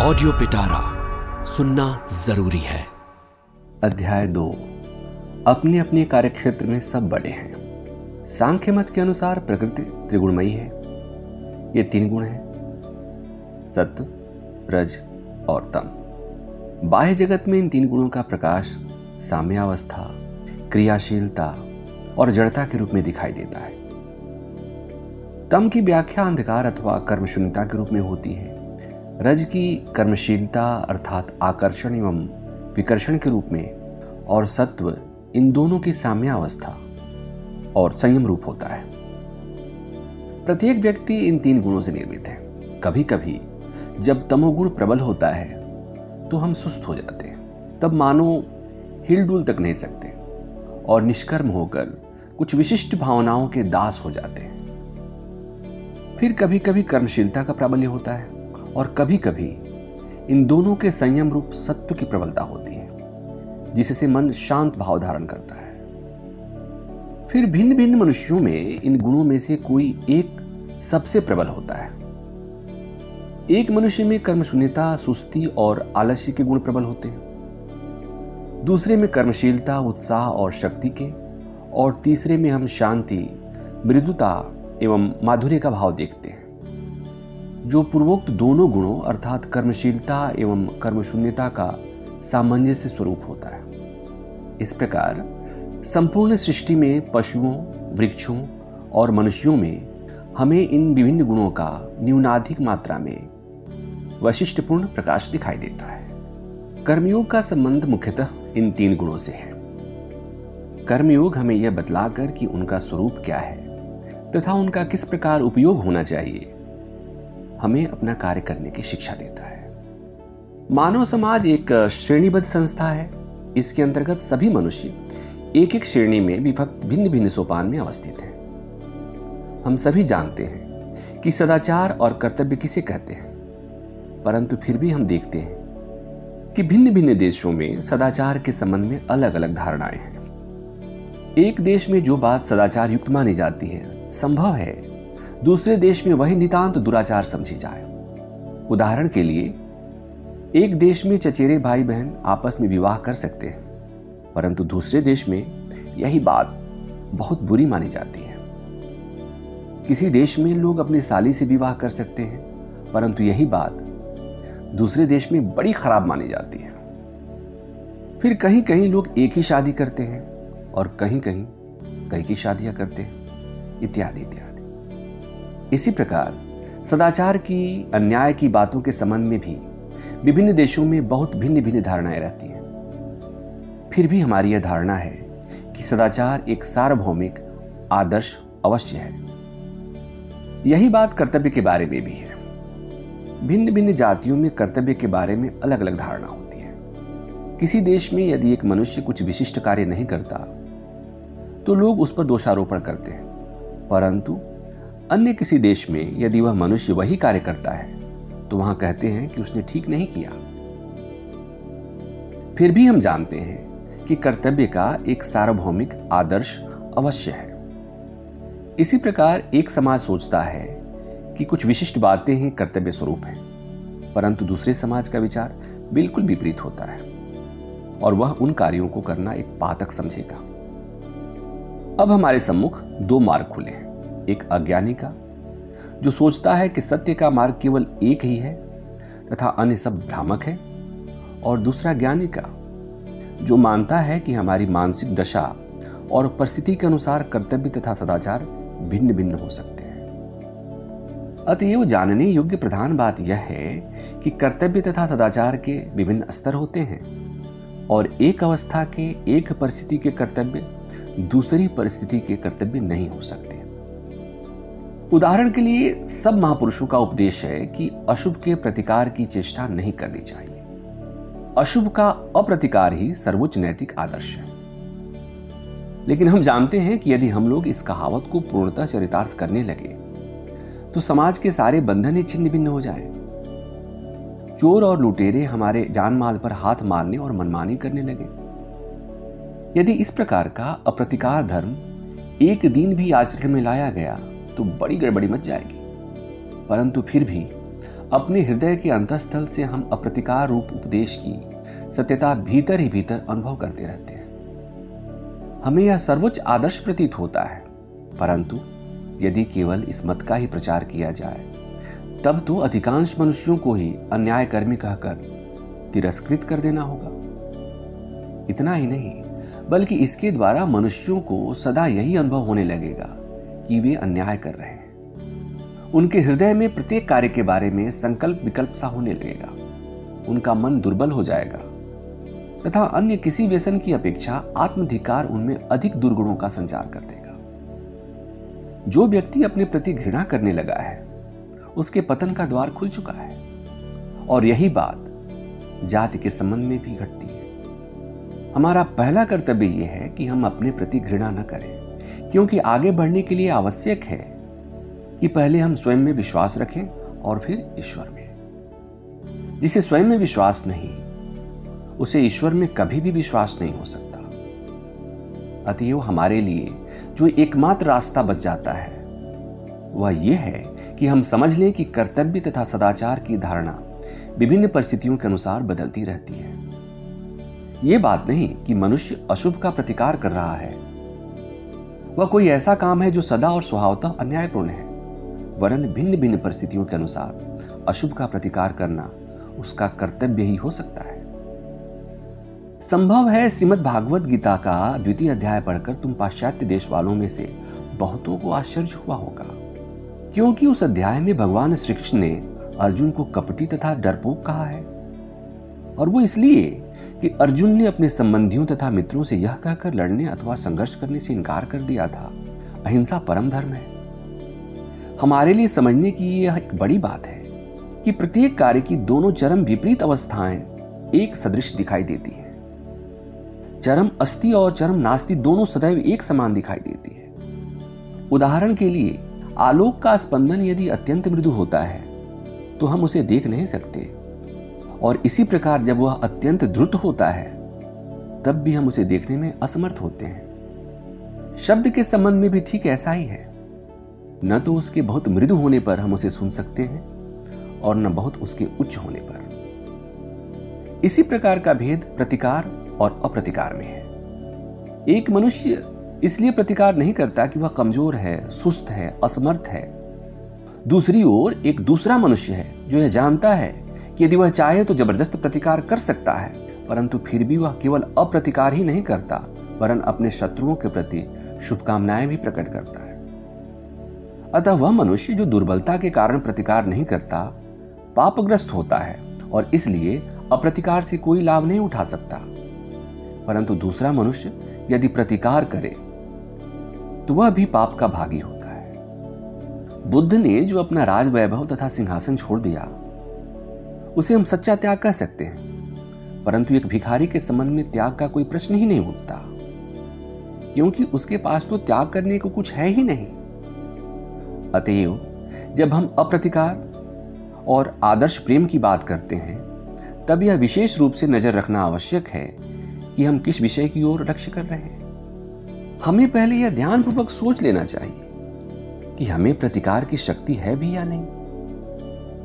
Audio पिटारा सुनना ज़रूरी है। अध्याय दो। अपने अपने कार्यक्षेत्र में सब बड़े हैं। सांख्य मत के अनुसार प्रकृति त्रिगुणमयी है। ये तीन गुण हैं सत्व रज और तम। बाह्य जगत में इन तीन गुणों का प्रकाश साम्यावस्था, क्रियाशीलता और जड़ता के रूप में दिखाई देता है। तम की व्याख्या अंधकार अथवा कर्मशून्यता के रूप में होती है। रज की कर्मशीलता अर्थात आकर्षण एवं विकर्षण के रूप में और सत्व इन दोनों की साम्यावस्था और संयम रूप होता है। प्रत्येक व्यक्ति इन तीन गुणों से निर्मित है। कभी कभी जब तमोगुण प्रबल होता है तो हम सुस्त हो जाते हैं। तब मानो हिलडुल तक नहीं सकते और निष्कर्म होकर कुछ विशिष्ट भावनाओं के दास हो जाते हैं। फिर कभी कभी कर्मशीलता का प्राबल्य होता है। और कभी कभी इन दोनों के संयम रूप सत्व की प्रबलता होती है, जिससे मन शांत भाव धारण करता है। फिर भिन्न भिन्न मनुष्यों में इन गुणों में से कोई एक सबसे प्रबल होता है। एक मनुष्य में कर्मशून्यता, सुस्ती और आलस्य के गुण प्रबल होते हैं। दूसरे में कर्मशीलता, उत्साह और शक्ति के, और तीसरे में हम शांति, मृदुता एवं माधुर्य का भाव देखते हैं। जो पूर्वोक्त दोनों गुणों, अर्थात कर्मशीलता एवं कर्मशून्यता का सामंजस्य स्वरूप होता है। इस प्रकार, संपूर्ण सृष्टि में पशुओं, वृक्षों और मनुष्यों में हमें इन विभिन्न गुणों का न्यूनाधिक मात्रा में वैशिष्टपूर्ण प्रकाश दिखाई देता है। कर्मयोग का संबंध मुख्यतः इन तीन गुणों से है। कर्मयोग हमें यह बतलाकर कि उनका स्वरूप क्या है तथा उनका किस प्रकार उपयोग होना चाहिए हमें अपना कार्य करने की शिक्षा देता है। मानव समाज एक श्रेणीबद्ध संस्था है। इसके अंतर्गत सभी मनुष्य एक एक श्रेणी में विभक्त भिन्न भिन्न सोपान में अवस्थित हैं। हम सभी जानते हैं कि सदाचार और कर्तव्य किसे कहते हैं। परंतु फिर भी हम देखते हैं कि भिन्न भिन्न देशों में सदाचार के संबंध में अलग अलग धारणाएँ हैं। एक देश में जो बात सदाचार युक्त मानी जाती है, संभव है दूसरे देश में वही नितांत दुराचार समझी जाए। उदाहरण के लिए, एक देश में चचेरे भाई बहन आपस में विवाह कर सकते हैं, परंतु दूसरे देश में यही बात बहुत बुरी मानी जाती है। किसी देश में लोग अपनी साली से विवाह कर सकते हैं, परंतु यही बात दूसरे देश में बड़ी खराब मानी जाती है। फिर कहीं कहीं लोग एक ही शादी करते हैं और कहीं कहीं कई की शादियाँ करते हैं, इत्यादि इत्यादि। इसी प्रकार सदाचार की, अन्याय की बातों के संबंध में भी विभिन्न देशों में बहुत भिन्न भिन्न धारणाएँ रहती हैं। फिर भी हमारी यह धारणा है कि सदाचार एक सार्वभौमिक, आदर्श अवश्य है। यही बात कर्तव्य के बारे में भी है। भिन्न भिन्न जातियों में कर्तव्य के बारे में अलग अलग धारणा होती है। किसी देश में यदि एक मनुष्य कुछ विशिष्ट कार्य नहीं करता तो लोग उस पर दोषारोपण करते हैं। परंतु अन्य किसी देश में यदि वह मनुष्य वही कार्य करता है तो वहाँ कहते हैं कि उसने ठीक नहीं किया। फिर भी हम जानते हैं कि कर्तव्य का एक सार्वभौमिक आदर्श अवश्य है। इसी प्रकार एक समाज सोचता है कि कुछ विशिष्ट बातें ही, कर्तव्य स्वरूप हैं, परंतु दूसरे समाज का विचार बिल्कुल विपरीत होता है, और वह उन कार्यों को करना एक पातक समझेगा। अब हमारे सम्मुख दो मार्ग खुले हैं। एक अज्ञानी का, जो सोचता है कि सत्य का मार्ग केवल एक ही है तथा अन्य सब भ्रामक है, और दूसरा ज्ञानी का, जो मानता है कि हमारी मानसिक दशा और परिस्थिति के अनुसार कर्तव्य तथा सदाचार भिन्न भिन्न हो सकते हैं। अतएव जानने योग्य प्रधान बात यह है कि कर्तव्य तथा सदाचार के विभिन्न स्तर होते हैं, और एक अवस्था के, एक परिस्थिति के कर्तव्य दूसरी परिस्थिति के कर्तव्य नहीं हो सकते। उदाहरण के लिए, सब महापुरुषों का उपदेश है कि अशुभ के प्रतिकार की चेष्टा नहीं करनी चाहिए। अशुभ का अप्रतिकार ही सर्वोच्च नैतिक आदर्श है। लेकिन हम जानते हैं कि यदि हम लोग इस कहावत को पूर्णतः चरितार्थ करने लगे तो समाज के सारे बंधन ही छिन्न भिन्न हो जाए। चोर और लुटेरे हमारे जान माल पर हाथ मारने और मनमानी करने लगे। यदि इस प्रकार का अप्रतिकार धर्म एक दिन भी आचरण में लाया गया तो बड़ी गड़बड़ी मच जाएगी। परंतु फिर भी, अपने हृदय के अंतस्थल से हम अप्रतिकार रूप उपदेश की सत्यता भीतर ही भीतर अनुभव करते रहते हैं। हमें यह सर्वोच्च आदर्श प्रतीत होता है। परंतु, यदि केवल इस मत का ही प्रचार किया जाए, तब तो अधिकांश मनुष्यों को ही अन्यायकर्मी कहकर तिरस्कृत कर देना होगा। इतना ही नहीं, बल्कि इसके द्वारा मनुष्यों को सदा यही अनुभव होने लगेगा कि वे अन्याय कर रहे हैं। उनके हृदय में प्रत्येक कार्य के बारे में संकल्प विकल्प सा होने लगेगा। उनका मन दुर्बल हो जाएगा। तथा अन्य किसी व्यसन की अपेक्षा आत्मधिकार उनमें अधिक दुर्गुणों का संचार कर देगा। जो व्यक्ति अपने प्रति घृणा करने लगा है, उसके पतन का द्वार खुल चुका है। और यही बात जाति के संबंध में भी घटती है। हमारा पहला कर्तव्य यह है कि हम अपने प्रति घृणा न करें। क्योंकि आगे बढ़ने के लिए आवश्यक है कि पहले हम स्वयं में विश्वास रखें और फिर ईश्वर में। जिसे स्वयं में विश्वास नहीं, उसे ईश्वर में कभी भी विश्वास नहीं हो सकता। अतएव हमारे लिए जो एकमात्र रास्ता बच जाता है, वह यह है कि हम समझ लें कि कर्तव्य तथा सदाचार की धारणा विभिन्न परिस्थितियों के अनुसार बदलती रहती है। यह बात नहीं कि मनुष्य अशुभ का प्रतिकार कर रहा है वह कोई ऐसा काम है जो सदा और स्वभावतः अन्यायपूर्ण है। वरन भिन्न भिन्न परिस्थितियों के अनुसार अशुभ का प्रतिकार करना उसका कर्तव्य ही हो सकता है। संभव है श्रीमद भागवत गीता का द्वितीय अध्याय पढ़कर तुम पाश्चात्य देश वालों में से बहुतों को आश्चर्य हुआ होगा। क्योंकि उस अध्याय में भगवान श्री कृष्ण ने अर्जुन को कपटी तथा डरपोक कहा है। और वो इसलिए कि अर्जुन ने अपने संबंधियों तथा मित्रों से यह कहकर लड़ने अथवा संघर्ष करने से इनकार कर दिया था। अहिंसा परम धर्म है। हमारे लिए समझने की यह एक बड़ी बात है कि प्रत्येक कार्य की दोनों चरम विपरीत अवस्थाएँ एक सदृश दिखाई देती है। चरम अस्थि और चरम नास्ति दोनों सदैव एक समान दिखाई देती है। उदाहरण के लिए, आलोक का स्पंदन यदि अत्यंत मृदु होता है तो हम उसे देख नहीं सकते। और इसी प्रकार जब वह अत्यंत द्रुत होता है, तब भी हम उसे देखने में असमर्थ होते हैं। शब्द के संबंध में भी ठीक ऐसा ही है। न तो उसके बहुत मृदु होने पर हम उसे सुन सकते हैं, और न बहुत उसके उच्च होने पर। इसी प्रकार का भेद प्रतिकार और अप्रतिकार में है। एक मनुष्य इसलिए प्रतिकार नहीं करता कि वह कमज़ोर है, सुस्त है, असमर्थ है। दूसरी ओर एक दूसरा मनुष्य है, जो यह जानता है यदि वह चाहे तो ज़बरदस्त प्रतिकार कर सकता है, परंतु फिर भी वह केवल अप्रतिकार ही नहीं करता, वरन अपने शत्रुओं के प्रति शुभकामनाएँ भी प्रकट करता है। अतः वह मनुष्य जो दुर्बलता के कारण प्रतिकार नहीं करता, पापग्रस्त होता है और इसलिए अप्रतिकार से कोई लाभ नहीं उठा सकता। परंतु दूसरा मनुष्य यदि प्रतिकार करे तो वह भी पाप का भागी होता है। बुद्ध ने जो अपना राज वैभव तथा सिंहासन छोड़ दिया उसे हम सच्चा त्याग कह सकते हैं। परंतु एक भिखारी के संबंध में त्याग का कोई प्रश्न ही नहीं उठता। क्योंकि उसके पास तो त्याग करने को कुछ है ही नहीं। अतएव, जब हम अप्रतिकार और आदर्श प्रेम की बात करते हैं, तब यह विशेष रूप से नज़र रखना आवश्यक है कि हम किस विषय की ओर लक्ष्य कर रहे हैं। हमें पहले यह ध्यानपूर्वक सोच लेना चाहिए कि हमें प्रतिकार की शक्ति है भी या नहीं।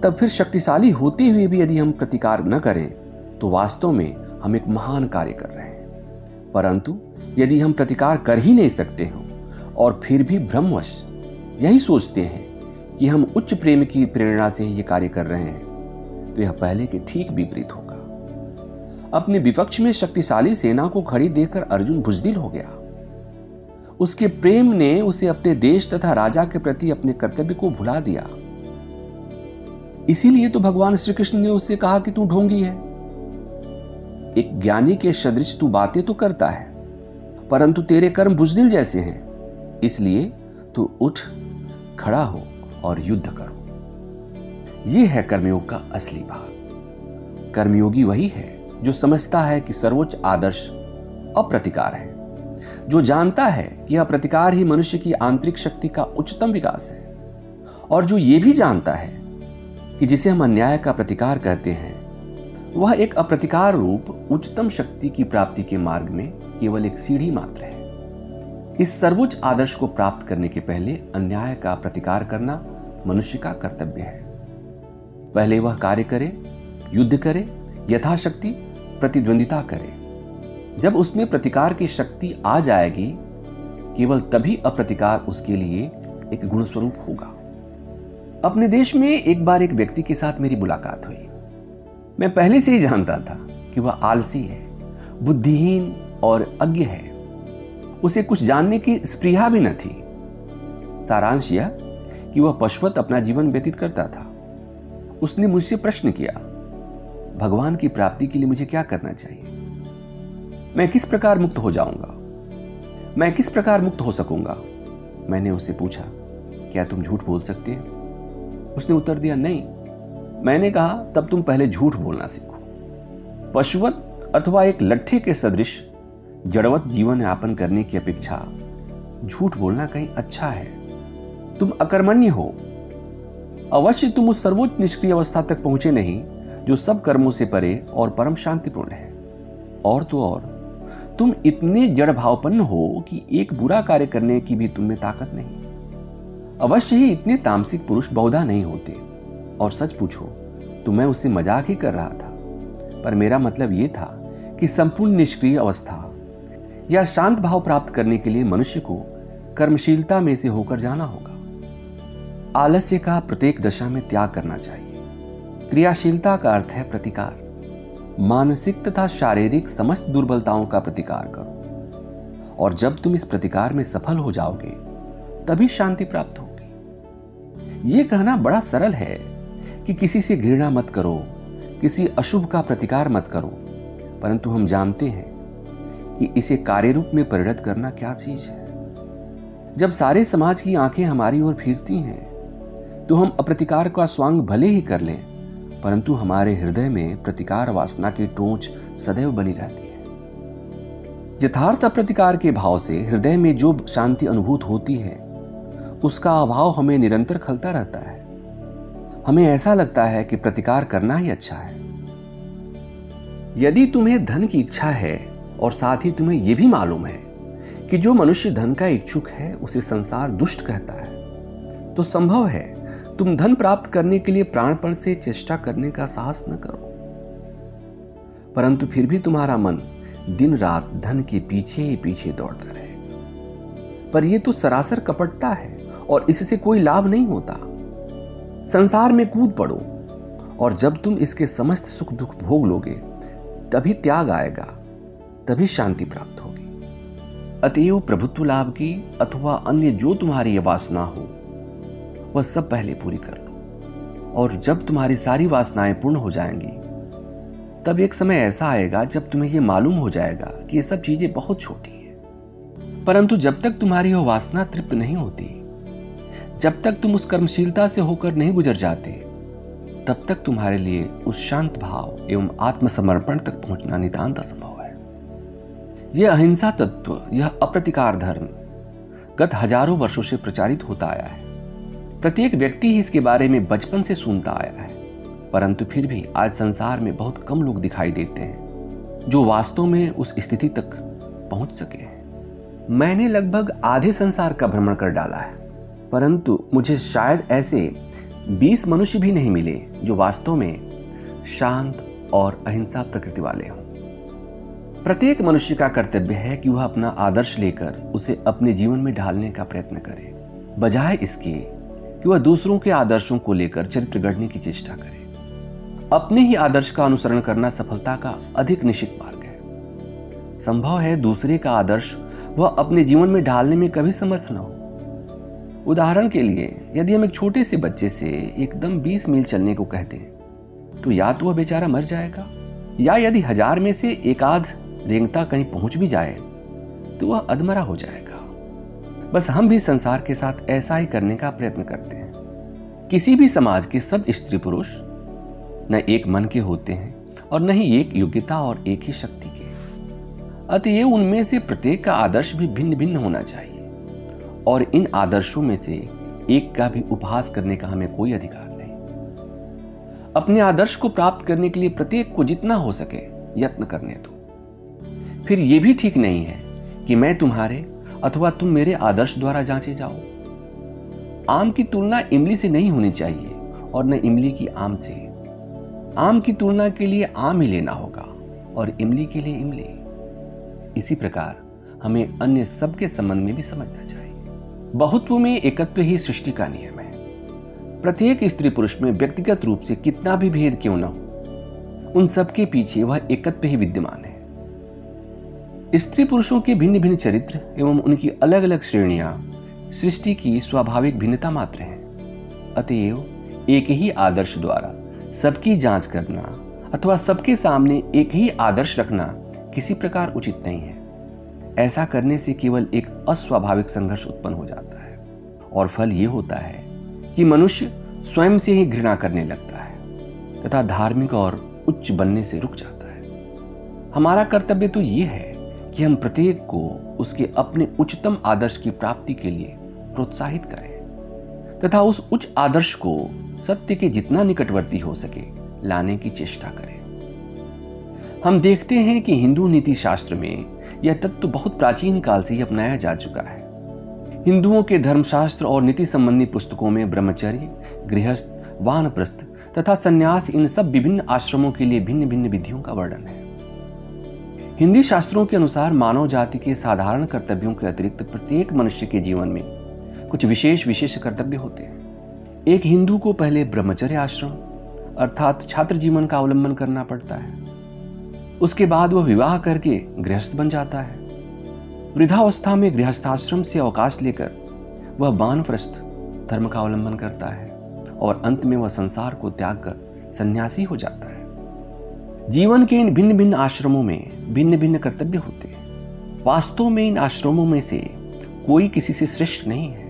तब फिर शक्तिशाली होते हुए भी यदि हम प्रतिकार न करें तो वास्तव में हम एक महान कार्य कर रहे हैं। परंतु यदि हम प्रतिकार कर ही नहीं सकते हो, और फिर भी भ्रमवश यही सोचते हैं कि हम उच्च प्रेम की प्रेरणा से ये कार्य कर रहे हैं तो यह पहले के ठीक विपरीत होगा। अपने विपक्ष में शक्तिशाली सेना को खड़ी देखकर अर्जुन बुजदिल हो गया। उसके प्रेम ने उसे अपने देश तथा राजा के प्रति अपने कर्तव्य को भुला दिया। इसीलिए तो भगवान श्री कृष्ण ने उससे कहा कि तू ढोंगी है। एक ज्ञानी के सदृश तू बातें तो करता है, परंतु तेरे कर्म बुजदिल जैसे हैं। इसलिए तू उठ, खड़ा हो और युद्ध करो। यह है कर्मयोग का असली भाग। कर्मयोगी वही है जो समझता है कि सर्वोच्च आदर्श अप्रतिकार है, जो जानता है कि यह प्रतिकार ही मनुष्य की आंतरिक शक्ति का उच्चतम विकास है, और जो ये भी जानता है कि जिसे हम अन्याय का प्रतिकार कहते हैं, वह एक अप्रतिकार रूप उच्चतम शक्ति की प्राप्ति के मार्ग में केवल एक सीढ़ी मात्र है। इस सर्वोच्च आदर्श को प्राप्त करने के पहले अन्याय का प्रतिकार करना मनुष्य का कर्तव्य है। पहले वह कार्य करे, युद्ध करे, यथाशक्ति, प्रतिद्वंदिता करे। जब उसमें प्रतिकार की शक्ति आ जाएगी, केवल तभी अप्रतिकार उसके लिए एक गुणस्वरूप होगा। अपने देश में एक बार एक व्यक्ति के साथ मेरी मुलाकात हुई। मैं पहले से ही जानता था कि वह आलसी है, बुद्धिहीन और अज्ञ है। उसे कुछ जानने की स्प्रिया भी न थी। सारांश यह कि वह पशुवत अपना जीवन व्यतीत करता था। उसने मुझसे प्रश्न किया, भगवान की प्राप्ति के लिए मुझे क्या करना चाहिए? मैं किस प्रकार मुक्त हो जाऊँगा? मैं किस प्रकार मुक्त हो सकूँगा? मैंने उससे पूछा, क्या तुम झूठ बोल सकते हैं? उसने उत्तर दिया, नहीं, मैंने कहा, तब तुम पहले झूठ बोलना सीखो। पशुवत अथवा एक लट्ठे के सदृश जड़वत जीवन यापन करने की अपेक्षा झूठ बोलना कहीं अच्छा है। तुम अकर्मण्य हो। अवश्य तुम उस सर्वोच्च निष्क्रिय अवस्था तक पहुँचे नहीं, जो सब कर्मों से परे और परम शांतिपूर्ण है। और तो और, तुम इतने जड़ भावपन्न हो कि एक बुरा कार्य करने की भी तुम में ताकत नहीं। अवश्य ही इतने तामसिक पुरुष बहुधा नहीं होते। और सच पूछो तो मैं उससे मज़ाक ही कर रहा था। पर मेरा मतलब यह था कि संपूर्ण निष्क्रिय अवस्था या शांत भाव प्राप्त करने के लिए मनुष्य को कर्मशीलता में से होकर जाना होगा। आलस्य का प्रत्येक दशा में त्याग करना चाहिए। क्रियाशीलता का अर्थ है प्रतिकार। मानसिक तथा शारीरिक समस्त दुर्बलताओं का प्रतिकार करो। और जब तुम इस प्रतिकार में सफल हो जाओगे तभी शांति प्राप्त होगी। यह कहना बड़ा सरल है कि किसी से घृणा मत करो, किसी अशुभ का प्रतिकार मत करो, परंतु हम जानते हैं कि इसे कार्य रूप में परिणत करना क्या चीज़ है। जब सारे समाज की आँखें हमारी ओर फिरती हैं तो हम अप्रतिकार का स्वांग भले ही कर लें, परंतु हमारे हृदय में प्रतिकार वासना की टोच सदैव बनी रहती है। यथार्थ अप्रतिकार के भाव से हृदय में जो शांति अनुभूत होती है उसका अभाव हमें निरंतर खलता रहता है। हमें ऐसा लगता है कि प्रतिकार करना ही अच्छा है। यदि तुम्हें धन की इच्छा है और साथ ही तुम्हें यह भी मालूम है कि जो मनुष्य धन का इच्छुक है, उसे संसार दुष्ट कहता है तो संभव है तुम धन प्राप्त करने के लिए प्राणपण से चेष्टा करने का साहस न करो। परंतु फिर भी तुम्हारा मन दिन रात धन के पीछे ही पीछे दौड़ता रहे। पर यह तो सरासर कपटता है। और इससे कोई लाभ नहीं होता। संसार में कूद पड़ो और जब तुम इसके समस्त सुख दुख भोग लोगे, तभी त्याग आएगा, तभी शांति प्राप्त होगी। अतएव प्रभुत्व लाभ की अथवा अन्य जो तुम्हारी वासना हो, वह सब पहले पूरी कर लो। और जब तुम्हारी सारी वासनाएँ पूर्ण हो जाएँगी, तब एक समय ऐसा आएगा जब तुम्हें यह मालूम हो जाएगा कि ये सब चीज़ें बहुत छोटी हैं। परंतु जब तक तुम्हारी वह वासना तृप्त नहीं होती जब तक तुम उस कर्मशीलता से होकर नहीं गुजर जाते, तब तक तुम्हारे लिए उस शांत भाव एवं आत्मसमर्पण तक पहुँचना नितांत असंभव है। यह अहिंसा तत्व, यह अप्रतिकार धर्म गत हज़ारों वर्षों से प्रचारित होता आया है। प्रत्येक व्यक्ति ही इसके बारे में बचपन से सुनता आया है, परंतु फिर भी आज संसार में बहुत कम लोग दिखाई देते हैं, जो वास्तव में उस स्थिति तक पहुँच सके हैं। मैंने लगभग आधे संसार का भ्रमण कर डाला है। परंतु मुझे शायद ऐसे 20 मनुष्य भी नहीं मिले जो वास्तव में शांत और अहिंसा प्रकृति वाले हों। प्रत्येक मनुष्य का कर्तव्य है कि वह अपना आदर्श लेकर उसे अपने जीवन में ढालने का प्रयत्न करे। बजाय इसके कि वह दूसरों के आदर्शों को लेकर चरित्र गढ़ने की चेष्टा करे। अपने ही आदर्श का अनुसरण करना सफलता का अधिक निश्चित मार्ग है। संभव है दूसरे का आदर्श वह अपने जीवन में ढालने में कभी समर्थ न हो। उदाहरण के लिए, यदि हम एक छोटे से बच्चे से एकदम 20 मील चलने को कहते हैं तो या तो वह बेचारा मर जाएगा, या यदि हज़ार में से एक आध रेंगता कहीं पहुँच भी जाए तो वह अधमरा हो जाएगा। बस हम भी संसार के साथ ऐसा ही करने का प्रयत्न करते हैं। किसी भी समाज के सब स्त्री पुरुष न एक मन के होते हैं और न ही एक योग्यता और एक ही शक्ति के। अतएव उनमें से प्रत्येक का आदर्श भी भिन्न भिन्न होना चाहिए। और इन आदर्शों में से एक का भी उपहास करने का हमें कोई अधिकार नहीं। अपने आदर्श को प्राप्त करने के लिए प्रत्येक को जितना हो सके यत्न करने दो। फिर यह भी ठीक नहीं है कि मैं तुम्हारे अथवा तुम मेरे आदर्श द्वारा जांचे जाओ। आम की तुलना इमली से नहीं होनी चाहिए और न इमली की आम से। आम की तुलना के लिए आम ही लेना होगा और इमली के लिए इमली। इसी प्रकार हमें अन्य सबके संबंध में भी समझना चाहिए। बहुत्व में एकत्व ही सृष्टि का नियम है। प्रत्येक स्त्री पुरुष में व्यक्तिगत रूप से कितना भी भेद क्यों न हो, उन सबके पीछे वह एकत्व ही विद्यमान है। स्त्री पुरुषों के भिन्न भिन्न चरित्र एवं उनकी अलग अलग श्रेणियाँ सृष्टि की स्वाभाविक भिन्नता मात्र है। अतएव, एक ही आदर्श द्वारा सबकी जाँच करना अथवा सबके सामने एक ही आदर्श रखना किसी प्रकार उचित नहीं है। ऐसा करने से केवल एक अस्वाभाविक संघर्ष उत्पन्न हो जाता है। और फल ये होता है कि मनुष्य स्वयं से ही घृणा करने लगता है तथा धार्मिक और उच्च बनने से रुक जाता है। हमारा कर्तव्य तो ये है कि हम प्रत्येक को उसके अपने उच्चतम आदर्श की प्राप्ति के लिए प्रोत्साहित करें तथा उस उच्च आदर्श को सत्य के जितना निकटवर्ती हो सके लाने की चेष्टा करें। हम देखते हैं कि हिंदू नीति शास्त्र में यह तत्व बहुत प्राचीन काल से ही अपनाया जा चुका है। हिंदुओं के धर्मशास्त्र और नीति संबंधी पुस्तकों में ब्रह्मचर्य, गृहस्थ, वानप्रस्थ तथा संन्यास इन सब विभिन्न आश्रमों के लिए भिन्न भिन्न विधियों का वर्णन है। हिंदी शास्त्रों के अनुसार मानव जाति के साधारण कर्तव्यों के अतिरिक्त प्रत्येक मनुष्य के जीवन में कुछ विशेष विशेष कर्तव्य होते हैं। एक हिंदू को पहले ब्रह्मचर्य आश्रम, अर्थात छात्र जीवन का अवलंबन करना पड़ता है। उसके बाद वह विवाह करके गृहस्थ बन जाता है। वृद्धावस्था में गृहस्थाश्रम से अवकाश लेकर वह बानप्रस्थ धर्म का अवलंबन करता है और अंत में वह संसार को त्याग कर सन्यासी हो जाता है। जीवन के इन भिन्न भिन्न आश्रमों में भिन्न भिन्न कर्तव्य होते हैं। वास्तव में इन आश्रमों में से कोई किसी से श्रेष्ठ नहीं है।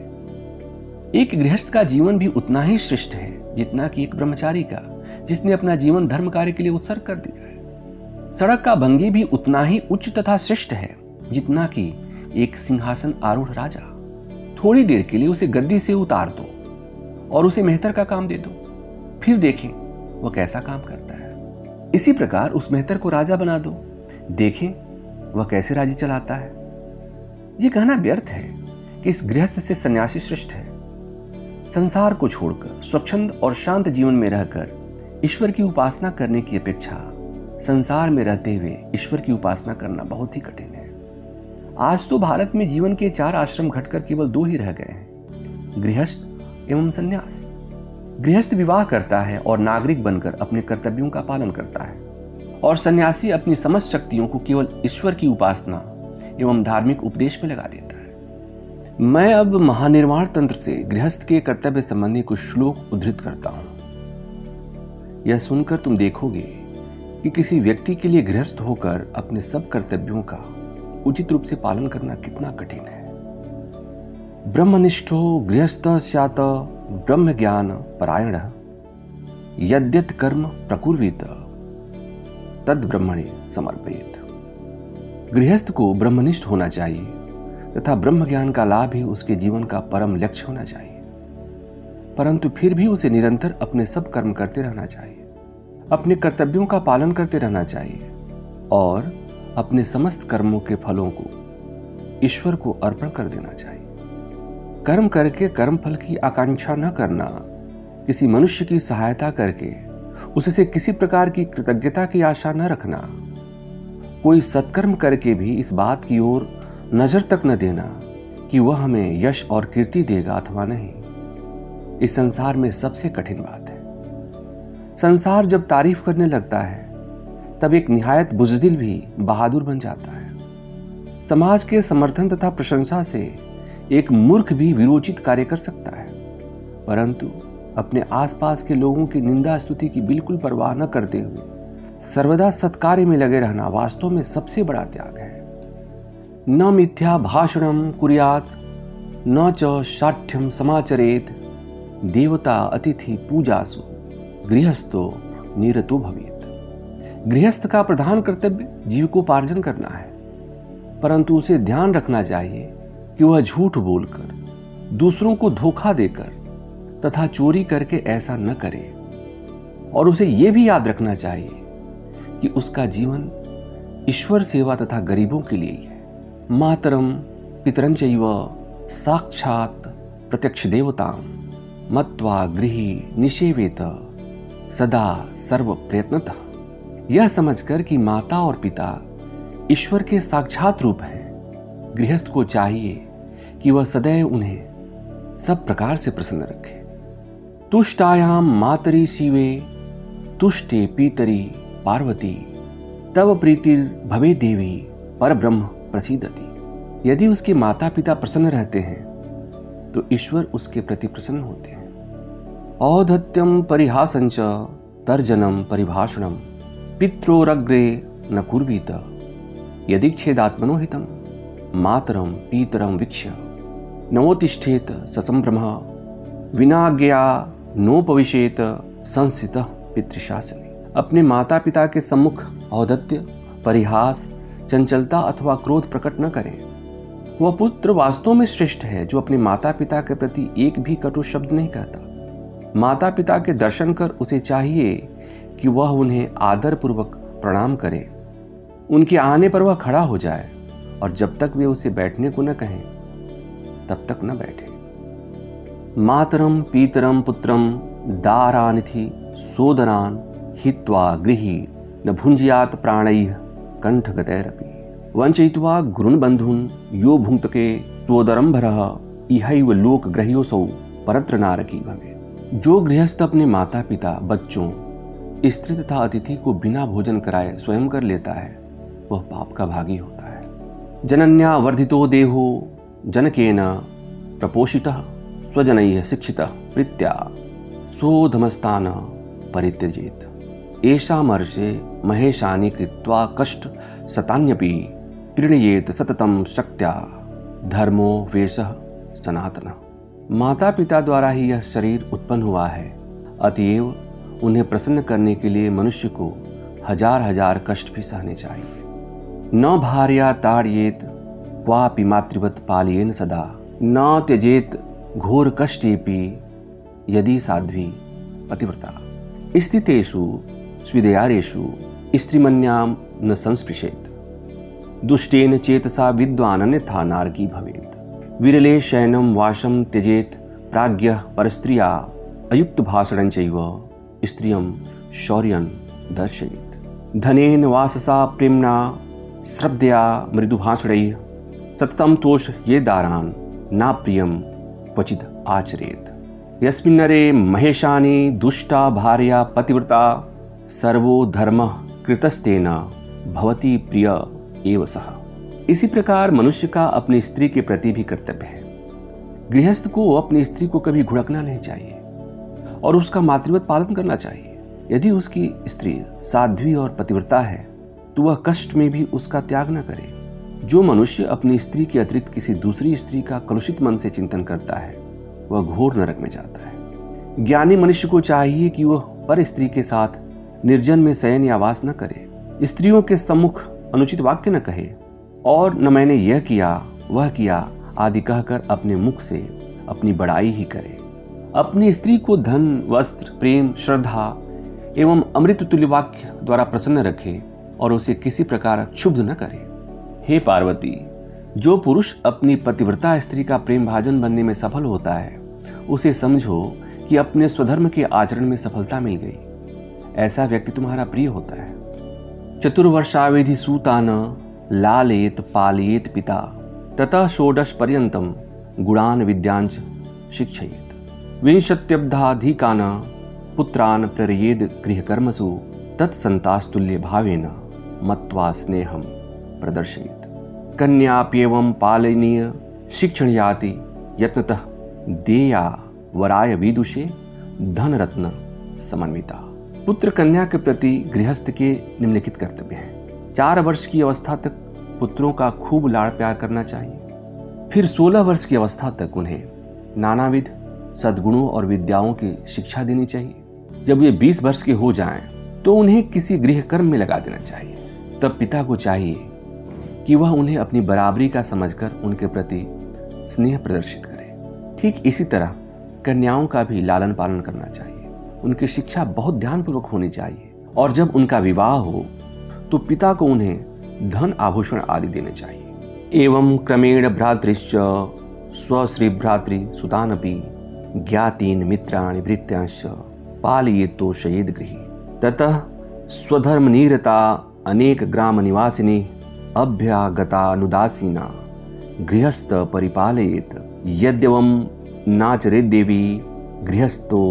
एक गृहस्थ का जीवन भी उतना ही श्रेष्ठ है जितना कि एक ब्रह्मचारी का, जिसने अपना जीवन धर्म कार्य के लिए उत्सर्ग कर दिया है। सड़क का भंगी भी उतना ही उच्च तथा श्रेष्ठ है, जितना कि एक सिंहासन आरूढ़ राजा। थोड़ी देर के लिए उसे गद्दी से उतार दो और उसे मेहतर का काम दे दो। फिर देखें वह कैसा काम करता है। इसी प्रकार उस मेहतर को राजा बना दो। देखें वह कैसे राज्य चलाता है। यह कहना व्यर्थ है कि इस गृहस्थ से सन्यासी श्रेष्ठ है। संसार को छोड़कर, स्वच्छंद और शांत जीवन में रहकर, ईश्वर की उपासना करने की अपेक्षा संसार में रहते हुए ईश्वर की उपासना करना बहुत ही कठिन है। आज तो भारत में जीवन के चार आश्रम घटकर केवल दो ही रह गए हैं। गृहस्थ एवं संन्यास। गृहस्थ विवाह करता है और नागरिक बनकर अपने कर्तव्यों का पालन करता है। और सन्यासी अपनी समस्त शक्तियों को केवल ईश्वर की उपासना एवं धार्मिक उपदेश में लगा देता है। मैं अब महानिर्माण तंत्र से गृहस्थ के कर्तव्य संबंधी कुछ श्लोक उद्धृत करता हूँ। यह सुनकर तुम देखोगे कि किसी व्यक्ति के लिए गृहस्थ होकर अपने सब कर्तव्यों का उचित रूप से पालन करना कितना कठिन है। ब्रह्मनिष्ठो गृहस्थ सत ब्रह्म ज्ञान परायण, यद्यत कर्म प्रकुर्वित, तद ब्रह्मणे समर्पित गृहस्थ को ब्रह्मनिष्ठ होना चाहिए, तथा ब्रह्म ज्ञान का लाभ ही उसके जीवन का परम लक्ष्य होना चाहिए। परंतु फिर भी उसे निरंतर अपने सब कर्म करते रहना चाहिए। अपने कर्तव्यों का पालन करते रहना चाहिए और अपने समस्त कर्मों के फलों को ईश्वर को अर्पण कर देना चाहिए। कर्म करके कर्म फल की आकांक्षा न करना, किसी मनुष्य की सहायता करके उससे किसी प्रकार की कृतज्ञता की आशा न रखना, कोई सत्कर्म करके भी इस बात की ओर नज़र तक न देना कि वह हमें यश और कीर्ति देगा अथवा नहीं। इस संसार में सबसे कठिन बात है। संसार जब तारीफ़ करने लगता है, तब एक निहायत बुजदिल भी बहादुर बन जाता है। समाज के समर्थन तथा प्रशंसा से एक मूर्ख भी विरोचित कार्य कर सकता है। परंतु अपने आसपास के लोगों की निंदा स्तुति की बिल्कुल परवाह न करते हुए सर्वदा सत्कार्य में लगे रहना वास्तव में सबसे बड़ा त्याग है। न मिथ्या भाषणम कुरियात, न च साठ्यम समाचरेत, देवता अतिथि पूजासु। गृहस्थो निरतो भवित। गृहस्थ का प्रधान कर्तव्य जीविकोपार्जन करना है। परंतु उसे ध्यान रखना चाहिए कि वह झूठ बोलकर, दूसरों को धोखा देकर तथा चोरी करके ऐसा न करे। और उसे यह भी याद रखना चाहिए कि उसका जीवन ईश्वर सेवा तथा गरीबों के लिए ही है। मातरम पितरंच साक्षात प्रत्यक्ष देवता मत्वा गृही निषेवेत। सदा सर्व प्रयत्नतः यह समझकर कि माता और पिता ईश्वर के साक्षात रूप हैं। गृहस्थ को चाहिए कि वह सदैव उन्हें सब प्रकार से प्रसन्न रखे। तुष्टायाम मातरी शिवे, तुष्टे पीतरी पार्वती, तव प्रीतिर भवे देवी पर ब्रह्म प्रसिद्धति यदि उसके माता पिता प्रसन्न रहते हैं तो ईश्वर उसके प्रति प्रसन्न होते हैं। औधत्यम परिहासंच तर्जनम परिभाषणम पित्रोरग्रे न कुर्वीत। यदि छेदात्मनो हितम। मातरम पीतरम वीक्ष्य। नवोतिष्ठेत ससंभ्रम। विनाज्ञा नोपविशेत संस्थित पितृशासन। अपने माता पिता के सम्मुख औदत्य परिहास, चंचलता अथवा क्रोध प्रकट न करें। वह पुत्र वास्तव में श्रेष्ठ है, जो अपने माता पिता के प्रति एक भी कटु शब्द नहीं कहता। माता पिता के दर्शन कर उसे चाहिए कि वह उन्हें आदर पूर्वक प्रणाम करे। उनके आने पर वह खड़ा हो जाए और जब तक वे उसे बैठने को न कहें, तब तक न बैठे। मातरम, पीतरम, पुत्रम दारानिथि सोदरान, हित्वा, गृही न भुंजियात प्राणै कंठ गतैरपि वंचयित्वा गुरुन बंधुन यो भुंक्तके सोदरंभरः इहैव लोक ग्रह्योसौ परत्र नारकी भवे जो गृहस्थ अपने माता पिता बच्चों, स्त्री तथा अतिथि को बिना भोजन कराए स्वयं कर लेता है, वह पाप का भागी होता है। जनन्या वर्धितो देहो, जनकेन प्रपोषितः, स्वजनैः शिक्षित प्रीत्या, सोधमस्तान परित्यजेत। एषामर्षे महेशानि कृत्वा कष्ट सतान्यपि प्रीणयेत सततम शक्त्या, धर्मो वेश सनातन। माता पिता द्वारा ही यह शरीर उत्पन्न हुआ है। अतएव उन्हें प्रसन्न करने के लिए मनुष्य को हज़ार हज़ार कष्ट भी सहने चाहिए। न भार्या ताड़येत क्वापि मातृवत पालयेन सदा। न त्यजेत घोर कष्टेपि, यदि साध्वी। पतिव्रता स्थितेषु, स्विदयारेषु स्त्रीमन्याम न संस्पृशेत। दुष्टेन चेतसा विद्वान अन्यथा नारकी भवेत। विरले शयनम वाशम त्यजेत प्राज्ञ परस्त्रिया। अयुक्त भाषण स्त्रियम शौर्यन दर्शयेत। धनेन वाससा प्रेमणा, श्रद्धया मृदुभाषणै सततम तोष ये दारान ना प्रियम क्वचित आचरेत यस्मिन्नरे महेशानी दुष्टा भार्या पतिव्रता सर्वो धर्म कृतस्तेन भवती प्रिय एव सह इसी प्रकार मनुष्य का अपनी स्त्री के प्रति भी कर्तव्य है। गृहस्थ को अपनी स्त्री को कभी घुड़कना नहीं चाहिए और उसका मातृवत पालन करना चाहिए। यदि उसकी स्त्री साध्वी और पतिव्रता है तो वह कष्ट में भी उसका त्याग न करे। जो मनुष्य अपनी स्त्री के अतिरिक्त किसी दूसरी स्त्री का कलुषित मन से चिंतन करता है, वह घोर नरक में जाता है। ज्ञानी मनुष्य को चाहिए कि वह पर स्त्री के साथ निर्जन में शयन या वास न करे। स्त्रियों के सम्मुख अनुचित वाक्य न कहे। और न मैंने यह किया, वह किया, आदि कहकर अपने मुख से अपनी बड़ाई ही करे। अपनी स्त्री को धन, वस्त्र, प्रेम, श्रद्धा एवं अमृत तुल्य वाक्य द्वारा प्रसन्न रखे और उसे किसी प्रकार क्षुब्ध न करे। हे पार्वती, जो पुरुष अपनी पतिव्रता स्त्री का प्रेम भाजन बनने में सफल होता है, उसे समझो कि अपने स्वधर्म के आचरण में सफलता मिल गई। ऐसा व्यक्ति तुम्हारा प्रिय होता है। चतुर्वर्षाविधि सूतान लालेत पालयेत पिता ततः षोडश पर्यंतम गुणान विद्यांच शिक्षयेत। विंशत्यब्धाधिकान पुत्रान प्ररयेद गृहकर्मसु तत्संतास्तुल्य भावेन मत्वा स्नेहम प्रदर्शयित। कन्याप्येवं पालनीय शिक्षण याति यत्नतः देया वराय विदुषे धनरत्न समन्विता। पुत्र कन्या के प्रति गृहस्थ के निम्नलिखित कर्तव्य हैं। चार वर्ष की अवस्था तक पुत्रों का खूब लाड़ प्यार करना चाहिए। फिर सोलह वर्ष की अवस्था तक उन्हें नानाविध सद्गुणों और विद्याओं की शिक्षा देनी चाहिए। जब ये बीस वर्ष के हो जाएँ, तो उन्हें किसी गृह कर्म में लगा देना चाहिए। तब पिता को चाहिए कि वह उन्हें अपनी बराबरी का समझकर उनके प्रति स्नेह प्रदर्शित करे। ठीक इसी तरह कन्याओं का भी लालन पालन करना चाहिए। उनकी शिक्षा बहुत ध्यानपूर्वक होनी चाहिए। और जब उनका विवाह हो तो पिता को उन्हें धन आभूषण आदि देने चाहिए। एवं क्रमेण भ्रातृश्च, स्वश्री भ्रातृ सुतानपि ज्ञातीन मित्राणि भृत्यांश पालयेतो शयेद गृही। ततः स्वधर्म नीरता अनेक ग्राम निवासिनी अभ्यागतानुदासीना गृहस्थ परिपालयेत। यद्यवम नाचरे देवी गृहस्थो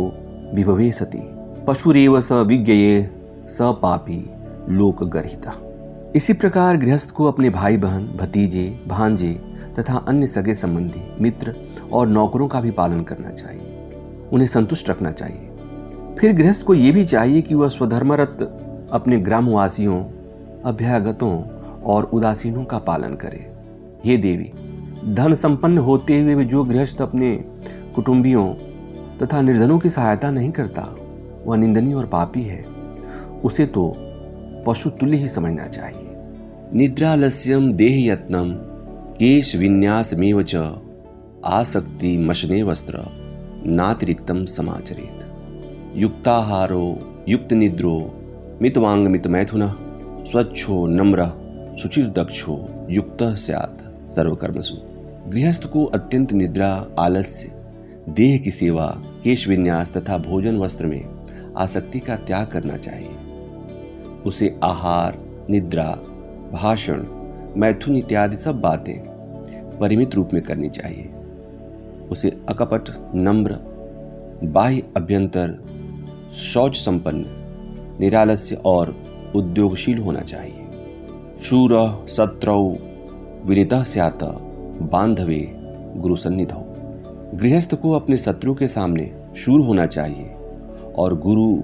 विभवे सती पशुरेव स विज्ञये स पापी लोक गर्ता इसी प्रकार गृहस्थ को अपने भाई बहन भतीजे, भांजे तथा अन्य सगे संबंधी, मित्र और नौकरों का भी पालन करना चाहिए। उन्हें संतुष्ट रखना चाहिए। फिर गृहस्थ को यह भी चाहिए कि वह स्वधर्मरत अपने ग्रामवासियों, अभ्यागतों और उदासीनों का पालन करे। हे देवी, धन संपन्न होते हुए भी जो गृहस्थ अपने कुटुंबियों तथा निर्धनों की सहायता नहीं करता, वह निंदनीय और पापी है। उसे तो पशु तुल्य ही समझना चाहिए। निद्रालस्यम देह यत्नम केश विन्यास में च आसक्ति मशने वस्त्र नातिरिक्तम समाचरित। युक्ताहारो युक्त निद्रो मितवांग मित मैथुन स्वच्छो, नम्र सुचिर दक्षो युक्त स्यात् सर्वकर्मसु। गृहस्थ को अत्यंत निद्रा, आलस्य देह की सेवा केश विन्यास तथा भोजन वस्त्र में आसक्ति का त्याग करना चाहिए। उसे आहार, निद्रा, भाषण, मैथुन इत्यादि सब बातें परिमित रूप में करनी चाहिए। उसे अकपट, नम्र, बाह्य अभ्यंतर, शौच संपन्न, निरालस्य और उद्योगशील होना चाहिए। शूर, सत्रौ, विनित स्यात, बांधवे गुरु सन्निध गृहस्थ को अपने शत्रु के सामने शूर होना चाहिए और गुरु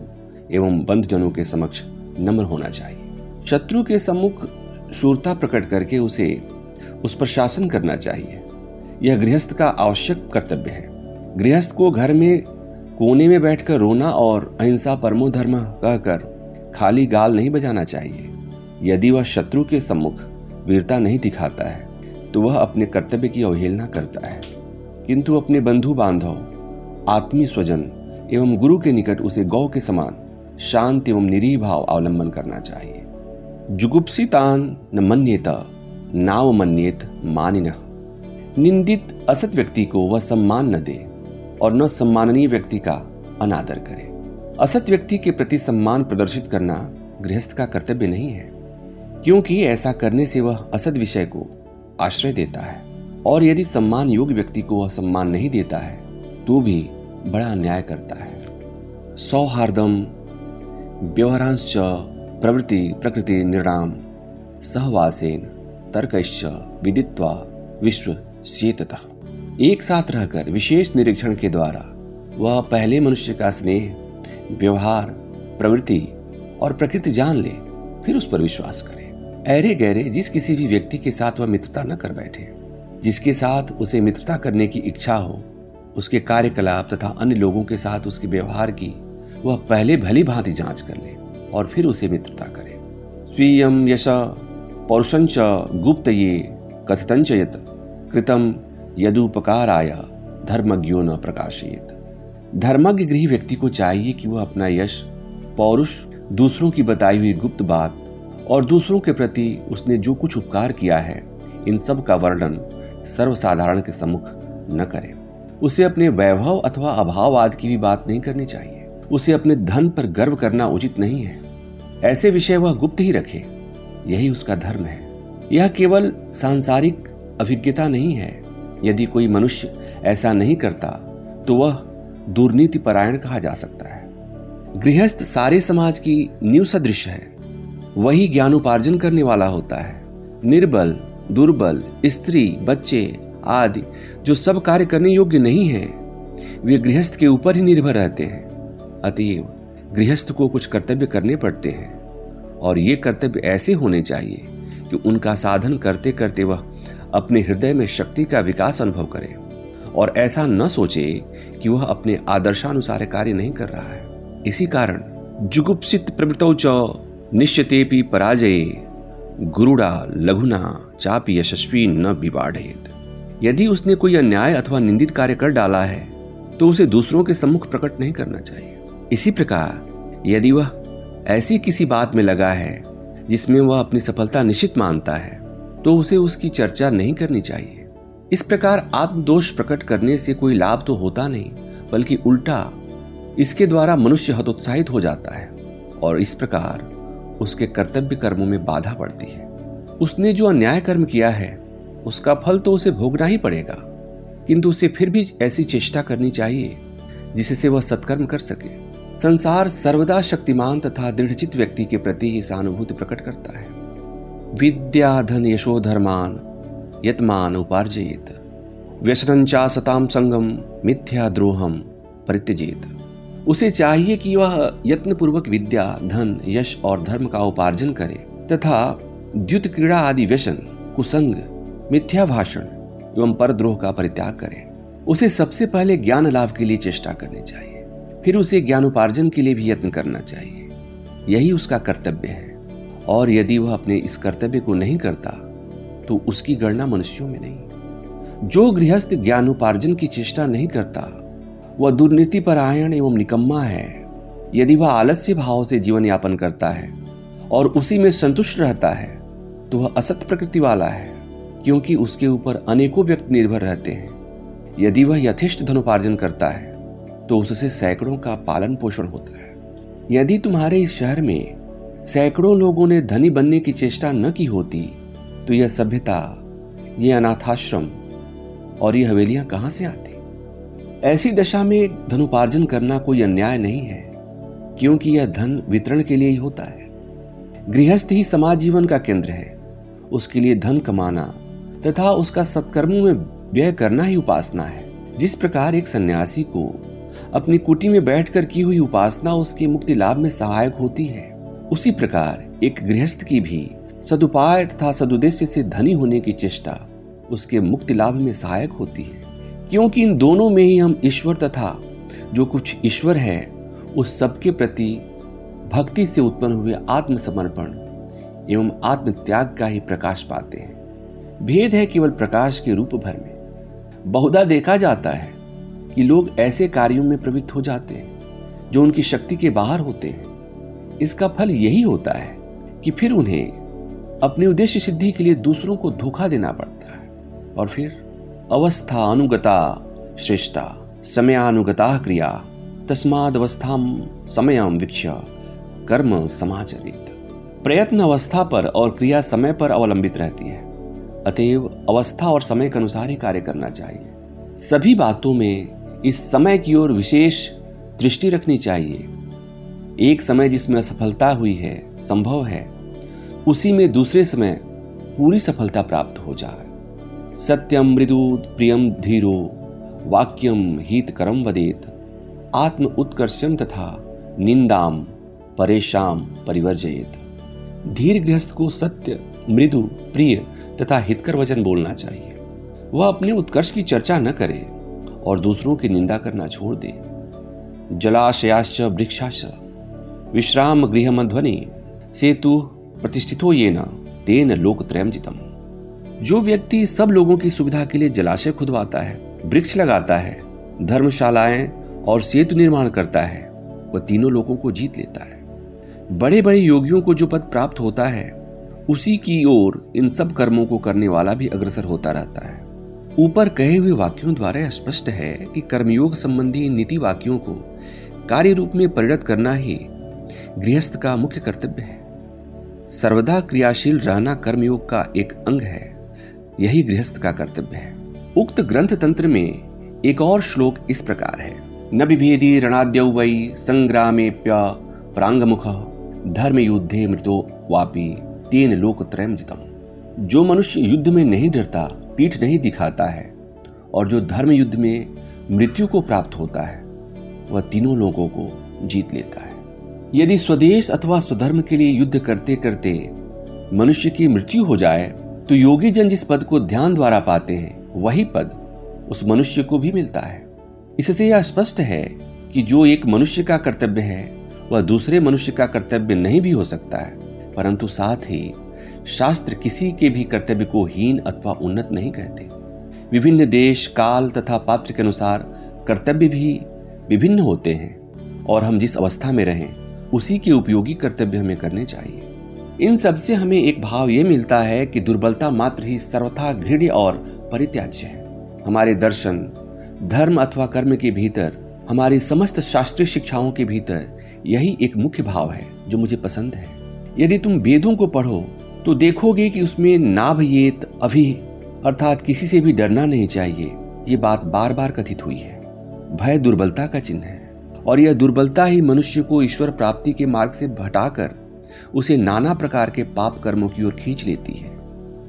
एवं बंधजनों के समक्ष नम्र होना चाहिए। शत्रु के सम्मुख शूरता प्रकट करके उसे, उस पर शासन करना चाहिए। यह गृहस्थ का आवश्यक कर्तव्य है। गृहस्थ को घर में, कोने में बैठकर रोना और अहिंसा परमो धर्म कहकर खाली गाल नहीं बजाना चाहिए। यदि वह शत्रु के सम्मुख वीरता नहीं दिखाता है तो वह अपने कर्तव्य की अवहेलना करता है। किंतु अपने बंधु बांधव आत्मीय स्वजन एवं गुरु के निकट उसे गौ के समान शांत एवं निरीह भाव अवलंबन करना चाहिए। जुगुप्सितान न मन्येत, नाव मन्येत मानिन। निंदित असत व्यक्ति को वह सम्मान न दे और न सम्माननीय व्यक्ति का अनादर करे। असत व्यक्ति के प्रति सम्मान प्रदर्शित करना गृहस्थ का कर्तव्य नहीं है, क्योंकि ऐसा करने से वह असद विषय को आश्रय देता है और यदि सम्मान योग्य व्यक्ति को वह सम्मान नहीं देता है तो भी बड़ा अन्याय करता है। सौहार्दम व्यवहारांश प्रवृत्ति, प्रकृति निर्णाम, सहवासेन, तर्कश्च विदित्वा विश्व शेततः एक साथ रहकर विशेष निरीक्षण के द्वारा वह पहले मनुष्य का स्नेह, व्यवहार, प्रवृत्ति और प्रकृति जान ले, फिर उस पर विश्वास करे। अरे गहरे जिस किसी भी व्यक्ति के साथ वह मित्रता न कर बैठे, जिसके साथ उसे मित्रता करने की इच्छा हो, उसके कार्यकलाप तथा अन्य लोगों के साथ उसके व्यवहार की वह पहले भली भांति जाँच कर ले और फिर उसे मित्रता करे। स्वीयम यश पौरुषंच गुप्त ये कथितंच यत कृतम यदुपकाराय, धर्मज्ञो न प्रकाशित धर्मज्ञ गृह व्यक्ति को चाहिए कि वह अपना यश, पौरुष, दूसरों की बताई हुई गुप्त बात और दूसरों के प्रति उसने जो कुछ उपकार किया है, इन सब का वर्णन सर्वसाधारण के सम्मुख न करे। उसे अपने वैभव अथवा अभाववाद की भी बात नहीं करनी चाहिए। उसे अपने धन पर गर्व करना उचित नहीं है। ऐसे विषय वह गुप्त ही रखे। यही उसका धर्म है। यह केवल सांसारिक अभिज्ञता नहीं है। यदि कोई मनुष्य ऐसा नहीं करता तो वह दुर्नीति परायण कहा जा सकता है। गृहस्थ सारे समाज की न्यू सदृश है। वही ज्ञानोपार्जन करने वाला होता है। निर्बल, दुर्बल, स्त्री, बच्चे आदि, जो सब कार्य करने योग्य नहीं है, वे गृहस्थ के ऊपर ही निर्भर रहते हैं। अतएव गृहस्थ को कुछ कर्तव्य करने पड़ते हैं। और ये कर्तव्य ऐसे होने चाहिए कि उनका साधन करते करते वह अपने हृदय में शक्ति का विकास अनुभव करे और ऐसा न सोचे कि वह अपने आदर्शानुसार कार्य नहीं कर रहा है। इसी कारण जुगुप्सित प्रवृत्तौ निश्चितेपि पराजये, गुरुड़ा लघुना चापि यशस्वी न बिबाढ़ेत। यदि उसने कोई अन्याय अथवा निंदित कार्य कर डाला है तो उसे दूसरों के सम्मुख प्रकट नहीं करना चाहिए। इसी प्रकार, यदि वह ऐसी किसी बात में लगा है, जिसमें वह अपनी सफलता निश्चित मानता है तो उसे उसकी चर्चा नहीं करनी चाहिए। इस प्रकार आत्मदोष प्रकट करने से कोई लाभ तो होता नहीं, बल्कि उल्टा इसके द्वारा मनुष्य हतोत्साहित हो जाता है, और इस प्रकार उसके कर्तव्य कर्मों में बाधा पड़ती है। उसने जो अन्याय कर्म किया है, उसका फल तो उसे भोगना ही पड़ेगा, किंतु उसे फिर भी ऐसी चेष्टा करनी चाहिए, जिससे वह सत्कर्म कर सके। संसार सर्वदा शक्तिमान तथा दृढ़चित व्यक्ति के प्रति ही सहानुभूति प्रकट करता है। विद्या धन यशो धर्मान यतमान उपार्जयित। व्यसनचा सताम संगम, मिथ्या द्रोहम परित्यजेत। उसे चाहिए कि वह यत्न पूर्वक विद्या, धन, यश और धर्म का उपार्जन करे तथा द्युत क्रीड़ा आदि व्यसन, कुसंग, मिथ्या भाषण एवं परद्रोह का परित्याग करे। उसे सबसे पहले ज्ञान लाभ के लिए चेष्टा करनी चाहिए। फिर उसे ज्ञानोपार्जन के लिए भी यत्न करना चाहिए। यही उसका कर्तव्य है। और यदि वह अपने इस कर्तव्य को नहीं करता तो उसकी गणना मनुष्यों में नहीं। जो गृहस्थ ज्ञानोपार्जन की चेष्टा नहीं करता, वह दुर्नीति परायण एवं निकम्मा है। यदि वह आलस्य भाव से जीवन यापन करता है और उसी में संतुष्ट रहता है तो वह असत प्रकृति वाला है, क्योंकि उसके ऊपर अनेकों व्यक्ति निर्भर रहते हैं। यदि वह यथेष्ट धनोपार्जन करता है तो उससे सैकड़ों का पालन पोषण होता है। यदि तुम्हारे इस शहर में सैकड़ों लोगों ने धनी बनने की चेष्टा न की होती तो यह सभ्यता ये अनाथाश्रम और ये हवेलियाँ कहाँ से आती? ऐसी दशा में धनोपार्जन करना कोई अन्याय नहीं है, क्योंकि यह धन वितरण के लिए ही होता है। गृहस्थ ही समाज जीवन का केंद्र है। उसके लिए धन कमाना तथा उसका सत्कर्मों में व्यय करना ही उपासना है। जिस प्रकार एक सन्यासी को अपनी कुटी में बैठकर की हुई उपासना उसके मुक्ति लाभ में सहायक होती है। उसी प्रकार एक गृहस्थ की भी सदुपाय तथा सदुद्देश्य से धनी होने की चेष्टा उसके मुक्ति लाभ में सहायक होती है। क्योंकि इन दोनों में ही हम ईश्वर तथा जो कुछ ईश्वर है, उस सबके प्रति भक्ति से उत्पन्न हुए आत्मसमर्पण एवं आत्म त्याग का ही प्रकाश पाते हैं। भेद है केवल प्रकाश के रूप भर में। बहुधा देखा जाता है कि लोग ऐसे कार्यों में प्रवृत्त हो जाते हैं, जो उनकी शक्ति के बाहर होते हैं। इसका फल यही होता है कि फिर उन्हें अपने उद्देश्य सिद्धि के लिए दूसरों को धोखा देना पड़ता है। और फिर, अवस्था अनुगता श्रेष्ठा, समयानुगता क्रिया, तस्मादवस्था समय वीक्ष कर्म समाचरित। प्रयत्न अवस्था पर और क्रिया समय पर अवलंबित रहती है। अतएव अवस्था और समय के अनुसार ही कार्य करना चाहिए। सभी बातों में इस समय की ओर विशेष दृष्टि रखनी चाहिए। एक समय जिसमें असफलता हुई है, संभव है, उसी में दूसरे समय पूरी सफलता प्राप्त हो जाए। सत्यम मृदु प्रियम धीरो, वाक्यम हितकरम वदेत, आत्म उत्कर्षम तथा निंदाम परेशान परिवर्जयत। धीर गृहस्थ को सत्य, मृदु, प्रिय तथा हितकर वचन बोलना चाहिए। वह अपने उत्कर्ष की चर्चा न करे। और दूसरों की निंदा करना छोड़ दे। जलाशयाश्च वृक्षाश विश्राम गृह मध्वनि सेतु प्रतिष्ठितो ये न तेन लोकत्रयम जो व्यक्ति सब लोगों की सुविधा के लिए जलाशय खुदवाता है, वृक्ष लगाता है, धर्मशालाएँ और सेतु निर्माण करता है, वह तीनों लोगों को जीत लेता है। बड़े बड़े योगियों को जो पद प्राप्त होता है, उसी की ओर इन सब कर्मों को करने वाला भी अग्रसर होता रहता है। ऊपर कहे हुए वाक्यों द्वारा स्पष्ट है कि कर्मयोग संबंधी नीति वाक्यों को कार्य रूप में परिणत करना ही गृहस्थ का मुख्य कर्तव्य है। सर्वदा क्रियाशील रहना कर्मयोग का एक अंग है, यही गृहस्थ का कर्तव्य है। उक्त ग्रंथ तंत्र में एक और श्लोक इस प्रकार है। न विभेदी रणाद्यौ वै संग्रामे प्रांगमुख धर्म युद्धे मृतो वापी तीन लोक त्रयम जितम। जो मनुष्य युद्ध में नहीं डरता पीठ नहीं दिखाता है और जो धर्म युद्ध में मृत्यु को प्राप्त होता है, वह तीनों लोगों को जीत लेता है। यदि स्वदेश अथवा स्वधर्म के लिए युद्ध करते करते मनुष्य की मृत्यु हो जाए तो योगी जन जिस पद को ध्यान द्वारा पाते हैं, वही पद उस मनुष्य को भी मिलता है। इससे यह स्पष्ट है कि जो एक मनुष्य का कर्तव्य है, वह दूसरे मनुष्य का कर्तव्य नहीं भी हो सकता है, परंतु साथ ही शास्त्र किसी के भी कर्तव्य को हीन अथवा उन्नत नहीं कहते। विभिन्न देश, काल तथा पात्र के अनुसार कर्तव्य भी विभिन्न होते हैं और हम जिस अवस्था में रहें, उसी के उपयोगी कर्तव्य हमें करने चाहिए। इन सबसे हमें एक भाव ये मिलता है कि दुर्बलता मात्र ही सर्वथा घृण्य और परित्याज्य है। हमारे दर्शन, धर्म अथवा कर्म के भीतर, हमारी समस्त शास्त्रीय शिक्षाओं के भीतर यही एक मुख्य भाव है जो मुझे पसंद है। यदि तुम वेदों को पढ़ो तो देखोगे कि उसमें नाभयेत अभी, अर्थात किसी से भी डरना नहीं चाहिए। ये बात बार बार कथित हुई है। भय दुर्बलता का चिन्ह है। और यह दुर्बलता ही मनुष्य को ईश्वर प्राप्ति के मार्ग से भटाकर उसे नाना प्रकार के पाप कर्मों की ओर खींच लेती है।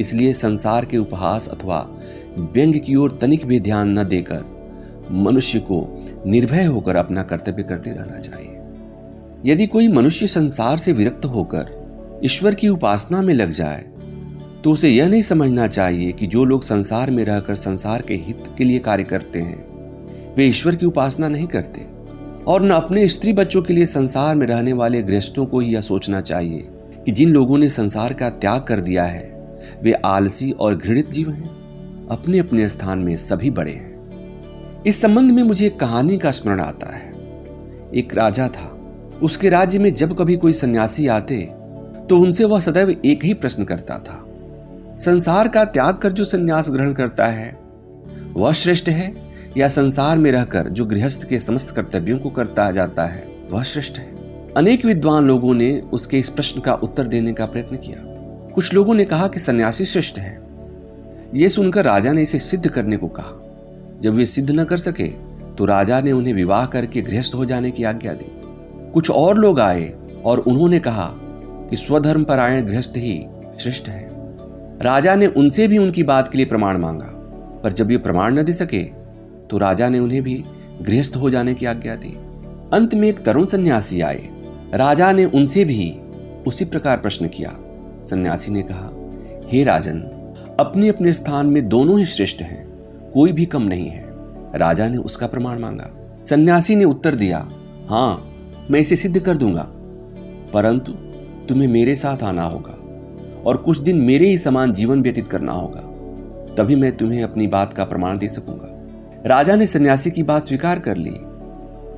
इसलिए संसार के उपहास अथवा व्यंग की ओर तनिक भी ध्यान न देकर मनुष्य को निर्भय होकर अपना कर्तव्य करते रहना चाहिए। यदि कोई मनुष्य संसार से विरक्त होकर ईश्वर की उपासना में लग जाए तो उसे यह नहीं समझना चाहिए कि जो लोग संसार में रहकर संसार के हित के लिए कार्य करते हैं, वे ईश्वर की उपासना नहीं करते। और न अपने स्त्री बच्चों के लिए संसार में रहने वाले गृहस्थों को यह सोचना चाहिए कि जिन लोगों ने संसार का त्याग कर दिया है, वे आलसी और घृणित जीव हैं अपने अपने स्थान में सभी बड़े हैं। इस संबंध में मुझे एक कहानी का स्मरण आता है। एक राजा था, उसके राज्य में जब कभी कोई सन्यासी आते तो उनसे वह सदैव एक ही प्रश्न करता था। संसार का त्याग कर जो संन्यास ग्रहण करता है, वह श्रेष्ठ है? या संसार में रहकर जो गृहस्थ के समस्त कर्तव्यों को करता जाता है, वह श्रेष्ठ है? अनेक विद्वान लोगों ने उसके इस प्रश्न का उत्तर देने का प्रयत्न किया। कुछ लोगों ने कहा कि सन्यासी श्रेष्ठ है। यह सुनकर राजा ने इसे सिद्ध करने को कहा। जब वे सिद्ध न कर सके तो राजा ने उन्हें विवाह करके गृहस्थ हो जाने की आज्ञा दी। कुछ और लोग आए और उन्होंने कहा कि स्वधर्म परायण गृहस्थ ही श्रेष्ठ है। राजा ने उनसे भी उनकी बात के लिए प्रमाण मांगा, पर जब ये प्रमाण न दे सके तो राजा ने उन्हें भी गृहस्थ हो जाने की आज्ञा दी। अंत में एक तरुण सन्यासी आए। राजा ने उनसे भी उसी प्रकार प्रश्न किया। सन्यासी ने कहा, हे राजन अपने अपने स्थान में दोनों ही श्रेष्ठ हैं, कोई भी कम नहीं है। राजा ने उसका प्रमाण मांगा। सन्यासी ने उत्तर दिया हाँ मैं इसे सिद्ध कर दूँगा। परंतु तुम्हें मेरे साथ आना होगा और कुछ दिन मेरे ही समान जीवन व्यतीत करना होगा। तभी मैं तुम्हें अपनी बात का प्रमाण दे सकूँगा। राजा ने सन्यासी की बात स्वीकार कर ली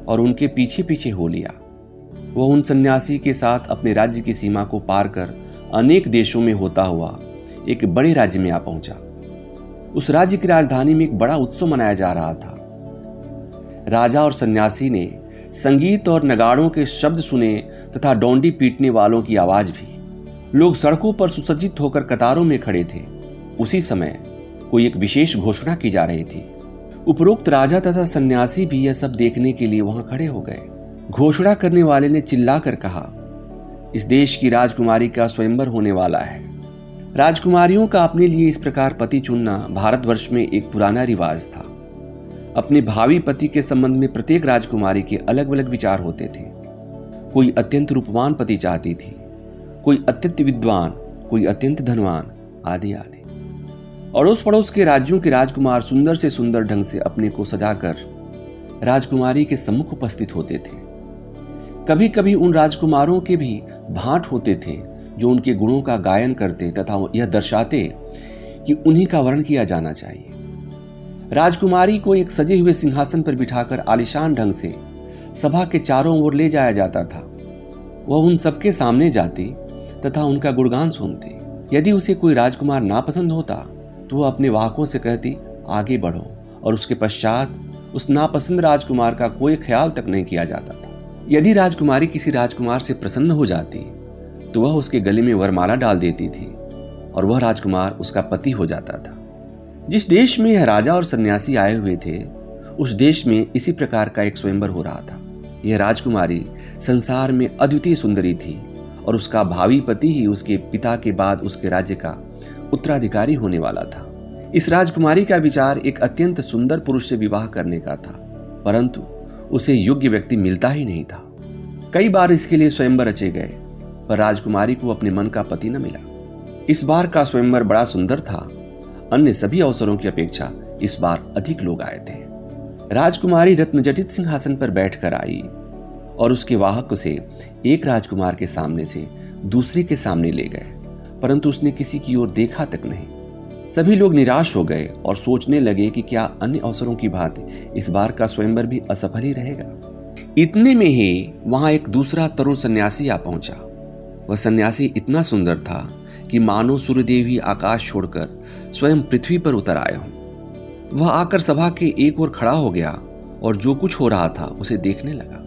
और उनके पीछे पीछे हो लिया। वह उन सन्यासी के साथ अपने राज्य की सीमा को पार कर अनेक देशों में होता हुआ एक बड़े राज्य में आ पहुँचा। उस राज्य की राजधानी में एक बड़ा उत्सव मनाया जा रहा था। राजा और सन्यासी ने संगीत और नगाड़ों के शब्द सुने तथा डोंडी पीटने वालों की आवाज़ भी। लोग सड़कों पर सुसज्जित होकर कतारों में खड़े थे। उसी समय कोई एक विशेष घोषणा की जा रही थी। उपरोक्त राजा तथा सन्यासी भी यह सब देखने के लिए वहाँ खड़े हो गए। घोषणा करने वाले ने चिल्लाकर कहा, इस देश की राजकुमारी का स्वयंवर होने वाला है। राजकुमारियों का अपने लिए इस प्रकार पति चुनना भारतवर्ष में एक पुराना रिवाज था। अपने भावी पति के संबंध में प्रत्येक राजकुमारी के अलग अलग विचार होते थे। कोई अत्यंत रूपवान पति चाहती थी, कोई अत्यंत विद्वान, कोई अत्यंत धनवान, आदि आदि। अड़ोस पड़ोस के राज्यों के राजकुमार सुंदर से सुंदर ढंग से अपने को सजाकर राजकुमारी के सम्मुख उपस्थित होते थे। कभी कभी उन राजकुमारों के भी भाट होते थे, जो उनके गुणों का गायन करते तथा यह दर्शाते कि उन्हीं का वर्ण किया जाना चाहिए। राजकुमारी को एक सजे हुए सिंहासन पर बिठाकर आलिशान ढंग से सभा के चारों ओर ले जाया जाता था। वह उन सबके सामने जाती तथा उनका गुणगान सुनती। यदि उसे कोई राजकुमार नापसंद होता तो वह अपने वाहकों से कहती, आगे बढ़ो। और उसके पश्चात उस नापसंद राजकुमार का कोई ख्याल तक नहीं किया जाता था। यदि राजकुमारी किसी राजकुमार से प्रसन्न हो जाती तो वह उसके गले में वरमाला डाल देती थी और वह राजकुमार उसका पति हो जाता था। जिस देश में यह राजा और सन्यासी आए हुए थे, उस देश में इसी प्रकार का एक स्वयंवर हो रहा था। यह राजकुमारी संसार में अद्वितीय सुंदरी थी और उसका भावी पति ही उसके पिता के बाद उसके राज्य का उत्तराधिकारी होने वाला था। इस राजकुमारी का विचार एक अत्यंत सुंदर पुरुष से विवाह करने का था, परंतु उसे योग्य व्यक्ति मिलता ही नहीं था। कई बार इसके लिए स्वयंवर रचे गए, पर राजकुमारी को अपने मन का पति न मिला। इस बार का स्वयंवर बड़ा सुंदर था अन्य सभी अवसरों की अपेक्षा इस बार अधिक लोग आए थे। राजकुमारी रत्नजटित सिंहासन पर बैठकर आई और उसके वाहक उसे एक राजकुमार के सामने से दूसरे के सामने ले गए। परंतु उसने किसी की ओर देखा तक नहीं। सभी लोग निराश हो गए और सोचने लगे कि क्या अन्य अवसरों की भांति इस बार का स्वयंवर भी असफल ही रहेगा। इतने में ही वहाँ एक दूसरा तरुण सन्यासी आ पहुँचा। वह सन्यासी इतना सुंदर था कि मानो सूर्यदेव ही आकाश छोड़कर स्वयं पृथ्वी पर उतर आए हों। वह आकर सभा के एक ओर खड़ा हो गया और जो कुछ हो रहा था उसे देखने लगा।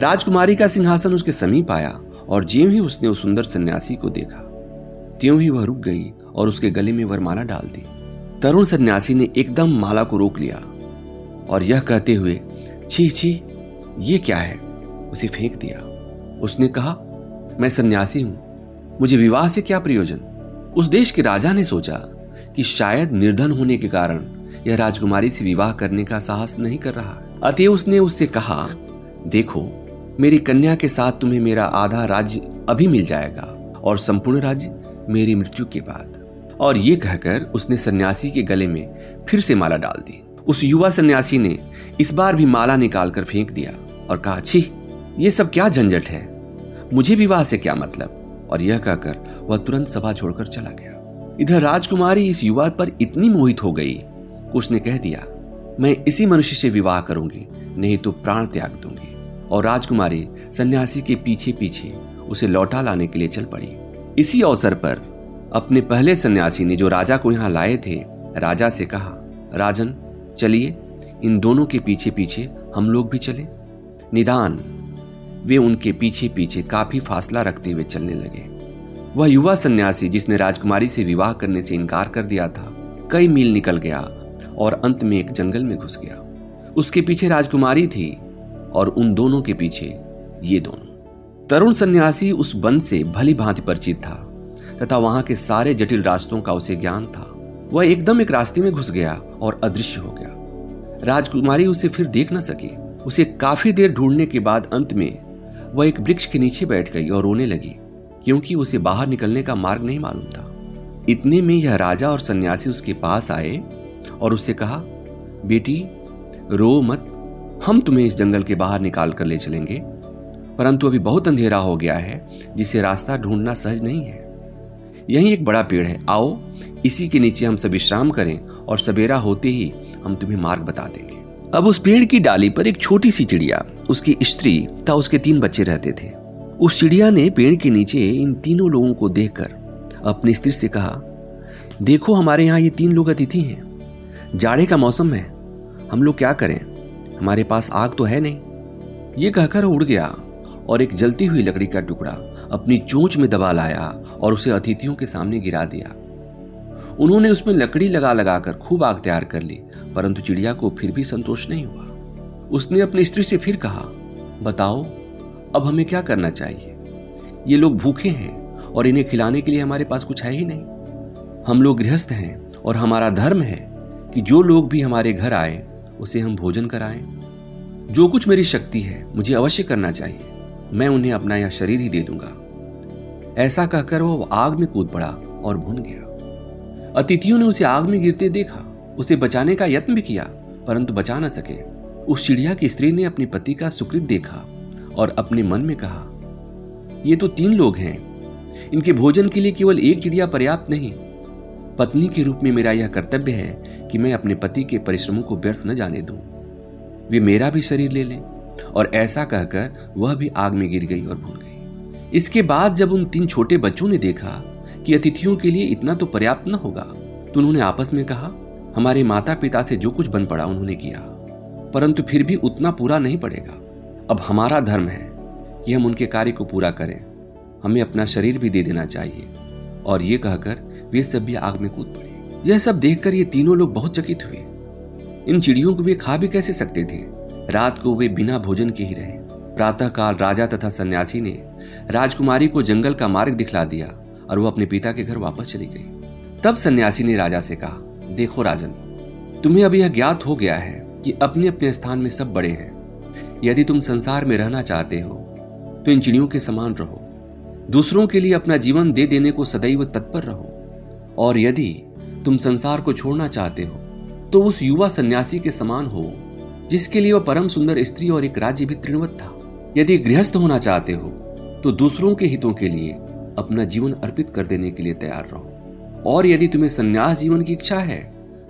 राजकुमारी का सिंहासन उसके समीप आया और ज्यों ही उसने उस सुंदर सन्यासी को देखा, त्यों ही वह रुक गई और उसके गले में वरमाला डाल दी। तरुण सन्यासी ने एकदम माला को रोक लिया और यह कहते हुए, छी छी, ये क्या है? उसे फेंक दिया। उसने कहा, मैं सन्यासी हूँ मुझे विवाह से क्या प्रयोजन? उस देश के राजा ने सोचा कि शायद निर्धन होने के कारण यह राजकुमारी से विवाह करने का साहस नहीं कर रहा। अतः उसने उससे कहा, देखो, मेरी कन्या के साथ तुम्हें मेरा आधा राज्य अभी मिल जाएगा और संपूर्ण राज्य मेरी मृत्यु के बाद। और ये कहकर उसने सन्यासी के गले में फिर से माला डाल दी। उस युवा सन्यासी ने इस बार भी माला निकालकर फेंक दिया और कहा, छी, ये सब क्या झंझट है? मुझे विवाह से क्या मतलब? और यह कहकर वह तुरंत सभा छोड़कर चला गया। इधर राजकुमारी इस युवा पर इतनी मोहित हो गई उसने कह दिया, मैं इसी मनुष्य से विवाह करूँगी, नहीं तो प्राण त्याग दूँगी। और राजकुमारी सन्यासी के पीछे पीछे उसे लौटा लाने के लिए चल पड़ी। इसी अवसर पर अपने पहले सन्यासी ने जो राजा को यहाँ लाए थे, राजा से कहा, राजन, चलिए, इन दोनों के पीछे पीछे हम लोग भी चले। निदान वे उनके पीछे पीछे काफ़ी फासला रखते हुए चलने लगे। वह युवा सन्यासी जिसने राजकुमारी से विवाह करने से इनकार कर दिया था, कई मील निकल गया और अंत में एक जंगल में घुस गया। उसके पीछे राजकुमारी थी और उन दोनों के पीछे ये दोनों। तरुण सन्यासी उस वन से भली भांति परिचित था तथा वहाँ के सारे जटिल रास्तों का उसे ज्ञान था। वह एकदम एक रास्ते में घुस गया और अदृश्य हो गया। राजकुमारी उसे फिर देख न सकी। उसे काफ़ी देर ढूँढने के बाद अंत में वह एक वृक्ष के नीचे बैठ गई और रोने लगी, क्योंकि उसे बाहर निकलने का मार्ग नहीं मालूम था। इतने में यह राजा और सन्यासी उसके पास आए और उसे कहा, बेटी, रो मत, हम तुम्हें इस जंगल के बाहर निकाल कर ले चलेंगे। परंतु अभी बहुत अंधेरा हो गया है, जिसे रास्ता ढूंढना सहज नहीं है। यही एक बड़ा पेड़ है, आओ, इसी के नीचे हम सब विश्राम करें और सवेरा होते ही हम तुम्हें मार्ग बता देंगे। अब उस पेड़ की डाली पर एक छोटी सी चिड़िया, उसकी स्त्री तथा उसके तीन बच्चे रहते थे। उस चिड़िया ने पेड़ के नीचे इन तीनों लोगों को देखकर अपनी स्त्री से कहा, देखो, हमारे यहाँ ये तीन लोग अतिथि हैं। जाड़े का मौसम है। हम लोग क्या करें? हमारे पास आग तो है नहीं। ये कहकर उड़ गया और एक जलती हुई लकड़ी का टुकड़ा अपनी चोंच में दबा लाया और उसे अतिथियों के सामने गिरा दिया। उन्होंने उसमें लकड़ी लगा लगाकर खूब आग तैयार कर ली परंतु चिड़िया को फिर भी संतोष नहीं हुआ। उसने अपनी स्त्री से फिर कहा, बताओ, अब हमें क्या करना चाहिए? ये लोग भूखे हैं और इन्हें खिलाने के लिए हमारे पास कुछ है ही नहीं। हम लोग गृहस्थ हैं और हमारा धर्म है कि जो लोग भी हमारे घर आए, उसे हम भोजन कराएँ। जो कुछ मेरी शक्ति है, मुझे अवश्य करना चाहिए। मैं उन्हें अपना यह शरीर ही दे दूँगा। ऐसा कहकर वह आग में कूद पड़ा और भुन गया। अतिथियों ने उसे आग में गिरते देखा। उसे बचाने का यत्न भी किया, परंतु बचा न सके। उस चिड़िया की स्त्री ने अपने पति का सुकृत देखा और अपने मन में कहा, ये तो तीन लोग हैं। इनके भोजन के लिए केवल एक चिड़िया पर्याप्त नहीं। पत्नी के रूप में मेरा यह कर्तव्य है कि मैं अपने पति के परिश्रमों को व्यर्थ न जाने दूँ। वे मेरा भी शरीर ले लें। और ऐसा कहकर वह भी आग में गिर गई और भूल गई। इसके बाद जब उन तीन छोटे बच्चों ने देखा कि अतिथियों के लिए इतना तो पर्याप्त न होगा तो उन्होंने आपस में कहा हमारे माता पिता से जो कुछ बन पड़ा उन्होंने किया। परंतु फिर भी उतना पूरा नहीं पड़ेगा। अब हमारा धर्म है कि हम उनके कार्य को पूरा करें। हमें अपना शरीर भी दे देना चाहिए। और ये कहकर वे सब भी आग में कूद पड़े। यह सब देखकर ये तीनों लोग बहुत चकित हुए। इन चिड़ियों को वे खा भी कैसे सकते थे? रात को वे बिना भोजन के ही रहे। प्रातःकाल राजा तथा सन्यासी ने राजकुमारी को जंगल का मार्ग दिखला दिया और वो अपने पिता के घर वापस चली गई। तब सन्यासी ने राजा से कहा देखो राजन, तुम्हें अब यह ज्ञात हो गया है कि अपने अपने स्थान में सब बड़े हैं। यदि तुम संसार में रहना चाहते हो तो इन चिड़ियों के समान रहो। दूसरों के लिए अपना जीवन दे देने को सदैव तत्पर रहो। और यदि तुम संसार को छोड़ना चाहते हो तो उस युवा सन्यासी के समान हो, जिसके लिए वह परम सुंदर स्त्री और एक राज्य भी तृणवत था। यदि गृहस्थ होना चाहते हो तो दूसरों के हितों के लिए अपना जीवन अर्पित कर देने के लिए तैयार रहो। और यदि तुम्हें संन्यास जीवन की इच्छा है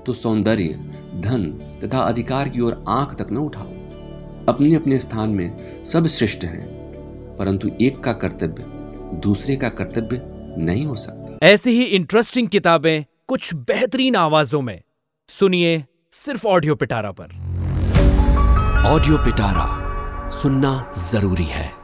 तो सौंदर्य धन तथा अधिकार की ओर आँख तक न उठाओ। अपने अपने स्थान में सब श्रेष्ठ हैं परंतु एक का कर्तव्य दूसरे का कर्तव्य नहीं हो सकता। ऐसी ही इंटरेस्टिंग किताबें कुछ बेहतरीन आवाजों में। सुनिए सिर्फ़ ऑडियो पिटारा पर। ऑडियो पिटारा सुनना ज़रूरी है।